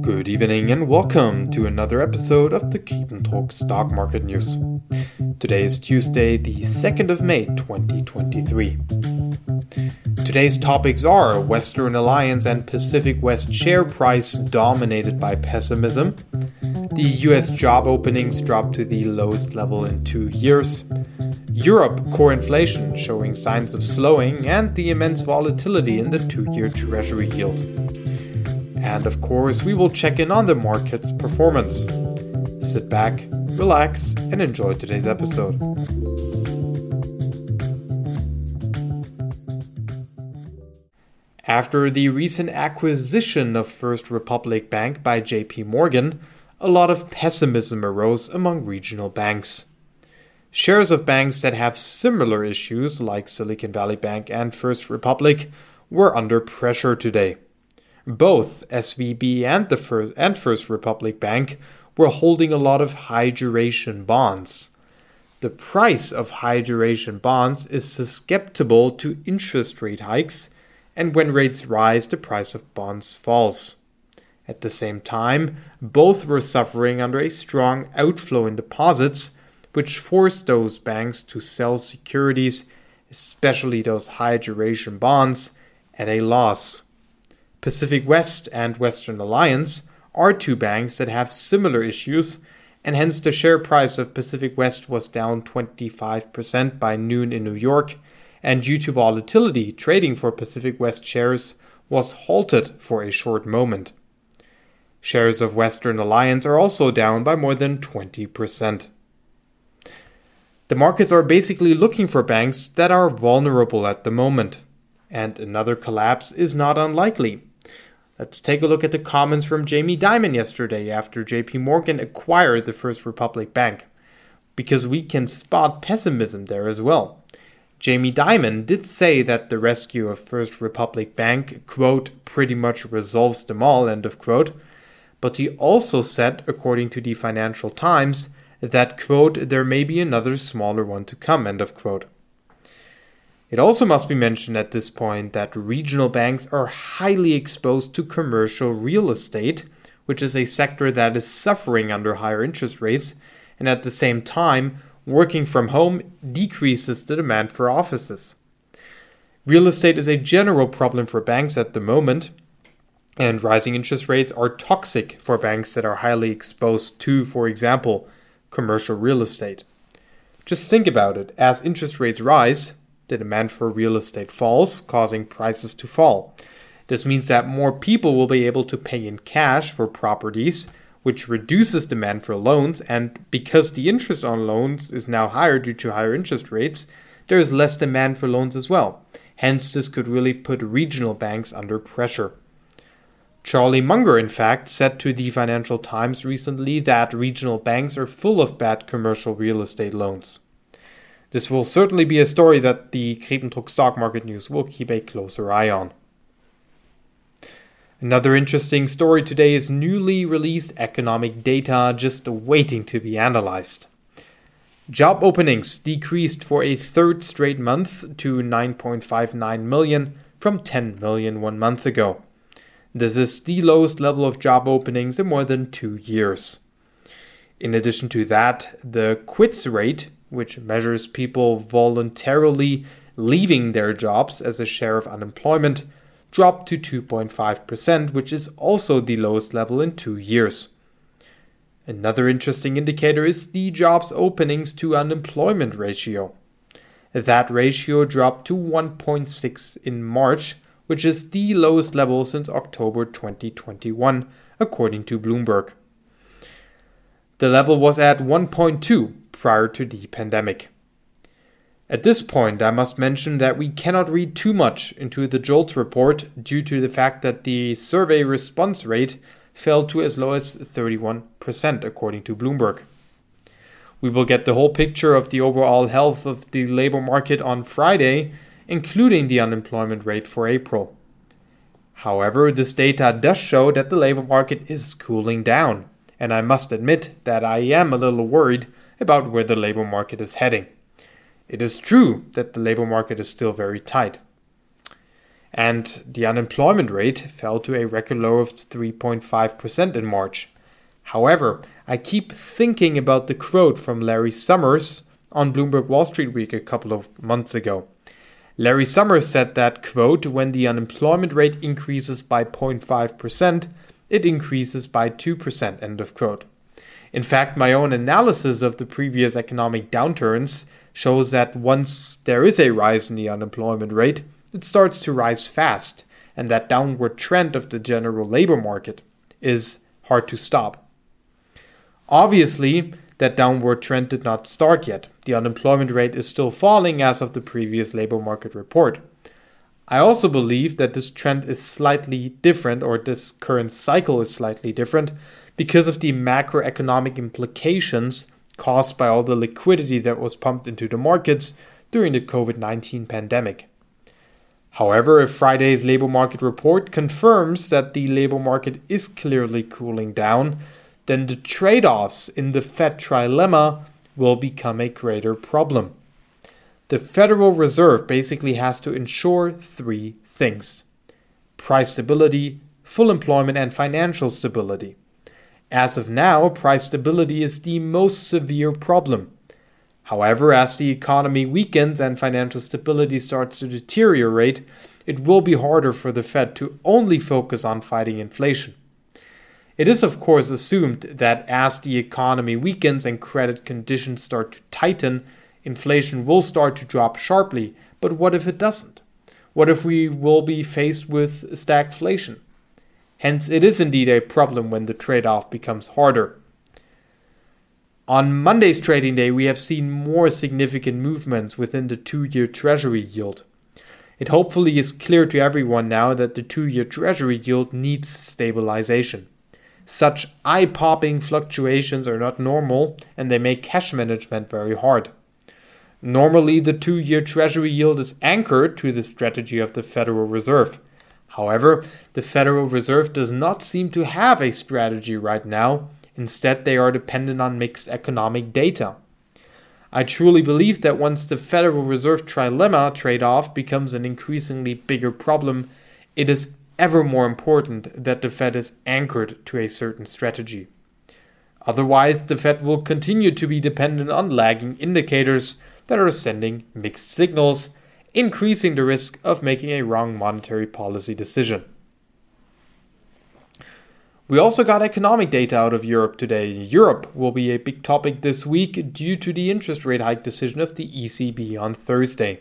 Good evening and welcome to another episode of the Griepentrog Stock Market News. Today is Tuesday, the 2nd of May 2023. Today's topics are Western Alliance and Pacific West share price dominated by pessimism, the US job openings dropped to the lowest level in two years, Europe core inflation showing signs of slowing, and the immense volatility in the two year Treasury yield. And of course, we will check in on the market's performance. Sit back, relax, and enjoy today's episode. After the recent acquisition of First Republic Bank by JP Morgan, a lot of pessimism arose among regional banks. Shares of banks that have similar issues, like Silicon Valley Bank and First Republic, were under pressure today. Both SVB and the First, and First Republic Bank were holding a lot of high duration bonds. The price of high duration bonds is susceptible to interest rate hikes, and when rates rise, the price of bonds falls. At the same time, both were suffering under a strong outflow in deposits which forced those banks to sell securities, especially those high duration bonds, at a loss. Pacific West and Western Alliance are two banks that have similar issues, and hence the share price of Pacific West was down 25% by noon in New York, and due to volatility, trading for Pacific West shares was halted for a short moment. Shares of Western Alliance are also down by more than 20%. The markets are basically looking for banks that are vulnerable at the moment, and another collapse is not unlikely. Let's take a look at the comments from Jamie Dimon yesterday after JP Morgan acquired the First Republic Bank, because we can spot pessimism there as well. Jamie Dimon did say that the rescue of First Republic Bank, quote, pretty much resolves them all, end of quote. But he also said, according to the Financial Times, that, quote, there may be another smaller one to come, end of quote. It also must be mentioned at this point that regional banks are highly exposed to commercial real estate, which is a sector that is suffering under higher interest rates, and at the same time, working from home decreases the demand for offices. Real estate is a general problem for banks at the moment, and rising interest rates are toxic for banks that are highly exposed to, for example, commercial real estate. Just think about it as interest rates rise, the demand for real estate falls, causing prices to fall. This means that more people will be able to pay in cash for properties, which reduces demand for loans, and because the interest on loans is now higher due to higher interest rates, there is less demand for loans as well. Hence, this could really put regional banks under pressure. Charlie Munger, in fact, said to the Financial Times recently that regional banks are full of bad commercial real estate loans. This will certainly be a story that the Griepentrog stock market news will keep a closer eye on. Another interesting story today is newly released economic data just waiting to be analyzed. Job openings decreased for a third straight month to 9.59 million from 10 million one month ago. This is the lowest level of job openings in more than two years. In addition to that, the quits rate, which measures people voluntarily leaving their jobs as a share of unemployment, dropped to 2.5%, which is also the lowest level in two years. Another interesting indicator is the jobs openings to unemployment ratio. That ratio dropped to 1.6 in March which is the lowest level since October 2021, according to Bloomberg. The level was at 1.2 prior to the pandemic. At this point, I must mention that we cannot read too much into the JOLTS report due to the fact that the survey response rate fell to as low as 31%, according to Bloomberg. We will get the whole picture of the overall health of the labor market on Friday, including the unemployment rate for April. However, this data does show that the labor market is cooling down, and I must admit that I am a little worried about where the labor market is heading. It is true that the labor market is still very tight. and the unemployment rate fell to a record low of 3.5% in March. However, I keep thinking about the quote from Larry Summers on Bloomberg Wall Street Week a couple of months ago. Larry Summers said that, quote, when the unemployment rate increases by 0.5%, it increases by 2%, end of quote. In fact, my own analysis of the previous economic downturns shows that once there is a rise in the unemployment rate, it starts to rise fast, and that downward trend of the general labor market is hard to stop. Obviously, that downward trend did not start yet. The unemployment rate is still falling as of the previous labor market report. I also believe that this trend is slightly different, or this current cycle is slightly different, because of the macroeconomic implications caused by all the liquidity that was pumped into the markets during the COVID 19 pandemic. However, if Friday's labor market report confirms that the labor market is clearly cooling down, then the trade offs in the Fed trilemma will become a greater problem. The Federal Reserve basically has to ensure three things price stability, full employment, and financial stability. As of now, price stability is the most severe problem. However, as the economy weakens and financial stability starts to deteriorate, it will be harder for the Fed to only focus on fighting inflation. It is, of course, assumed that as the economy weakens and credit conditions start to tighten, inflation will start to drop sharply. But what if it doesn't? What if we will be faced with stagflation? Hence, it is indeed a problem when the trade off becomes harder. On Monday's trading day, we have seen more significant movements within the two year Treasury yield. It hopefully is clear to everyone now that the two year Treasury yield needs stabilization. Such eye popping fluctuations are not normal and they make cash management very hard. Normally, the two year Treasury yield is anchored to the strategy of the Federal Reserve. However, the Federal Reserve does not seem to have a strategy right now Instead, they are dependent on mixed economic data. I truly believe that once the Federal Reserve trilemma trade off becomes an increasingly bigger problem, it is ever more important that the Fed is anchored to a certain strategy. Otherwise, the Fed will continue to be dependent on lagging indicators that are sending mixed signals, increasing the risk of making a wrong monetary policy decision. We also got economic data out of Europe today. Europe will be a big topic this week due to the interest rate hike decision of the ECB on Thursday.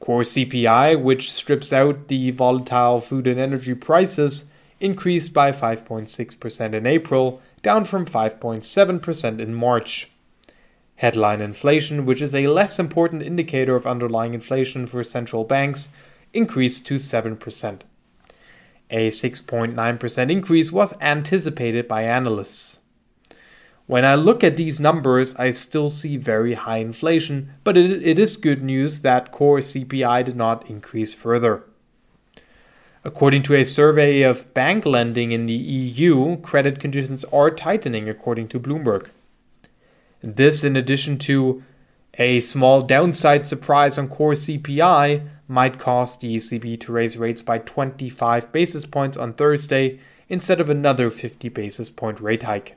Core CPI, which strips out the volatile food and energy prices, increased by 5.6% in April, down from 5.7% in March. Headline inflation, which is a less important indicator of underlying inflation for central banks, increased to 7%. A 6.9% increase was anticipated by analysts. When I look at these numbers, I still see very high inflation, but it, it is good news that core CPI did not increase further. According to a survey of bank lending in the EU, credit conditions are tightening, according to Bloomberg. This, in addition to a small downside surprise on core CPI, might cause the ECB to raise rates by 25 basis points on Thursday instead of another 50 basis point rate hike.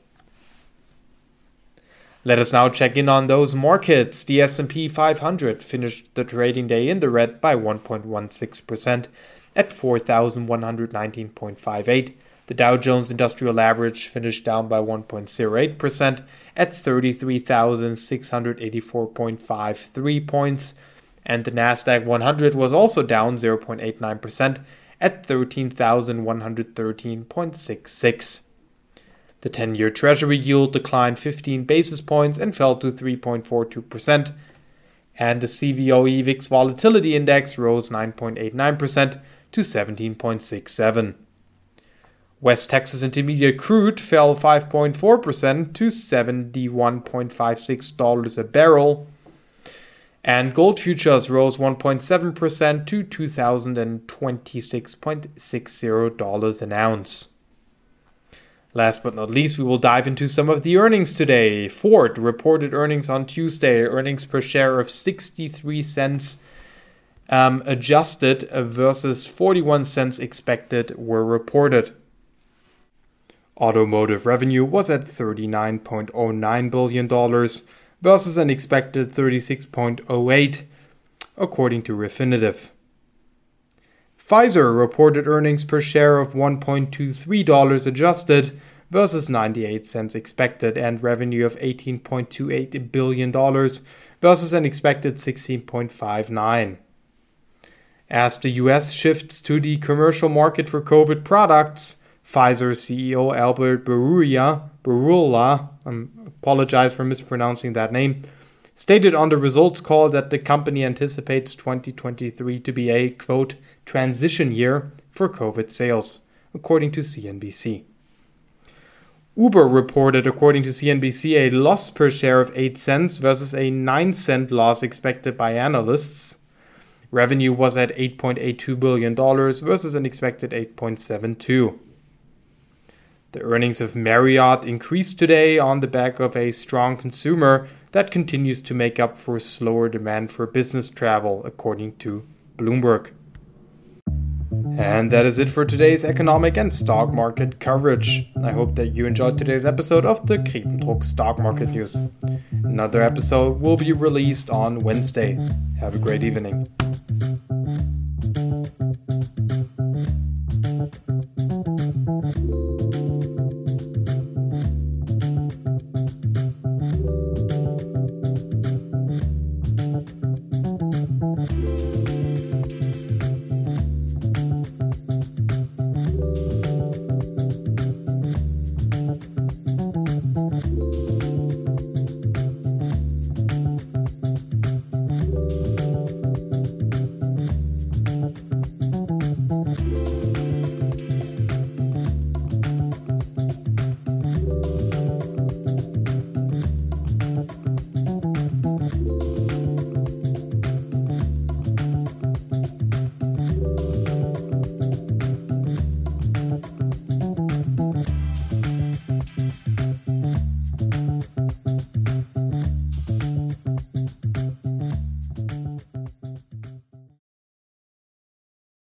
Let us now check in on those markets. The S&P 500 finished the trading day in the red by 1.16% at 4119.58. The Dow Jones Industrial Average finished down by 1.08% at 33,684.53 points and the Nasdaq 100 was also down 0.89% at 13,113.66. The 10 year Treasury yield declined 15 basis points and fell to 3.42%, and the CBOE VIX Volatility Index rose 9.89% to 17.67. West Texas Intermediate crude fell 5.4% to $71.56 a barrel and gold futures rose 1.7% to $2,026.60 an ounce. Last but not least, we will dive into some of the earnings today. Ford reported earnings on Tuesday, earnings per share of 63 cents um, adjusted versus 41 cents expected were reported. Automotive revenue was at $39.09 billion versus an expected 36.08 according to Refinitiv. Pfizer reported earnings per share of $1.23 adjusted versus 98 cents expected and revenue of $18.28 billion versus an expected 16.59. As the US shifts to the commercial market for COVID products, Pfizer CEO Albert Bourla, Bourla, I apologize for mispronouncing that name, stated on the results call that the company anticipates 2023 to be a quote transition year for COVID sales, according to CNBC. Uber reported, according to CNBC, a loss per share of 8 cents versus a 9 cent loss expected by analysts. Revenue was at $8.82 billion versus an expected 8.72. The earnings of Marriott increased today on the back of a strong consumer that continues to make up for slower demand for business travel, according to Bloomberg. And that is it for today's economic and stock market coverage. I hope that you enjoyed today's episode of the Griepentrog Stock Market News. Another episode will be released on Wednesday. Have a great evening.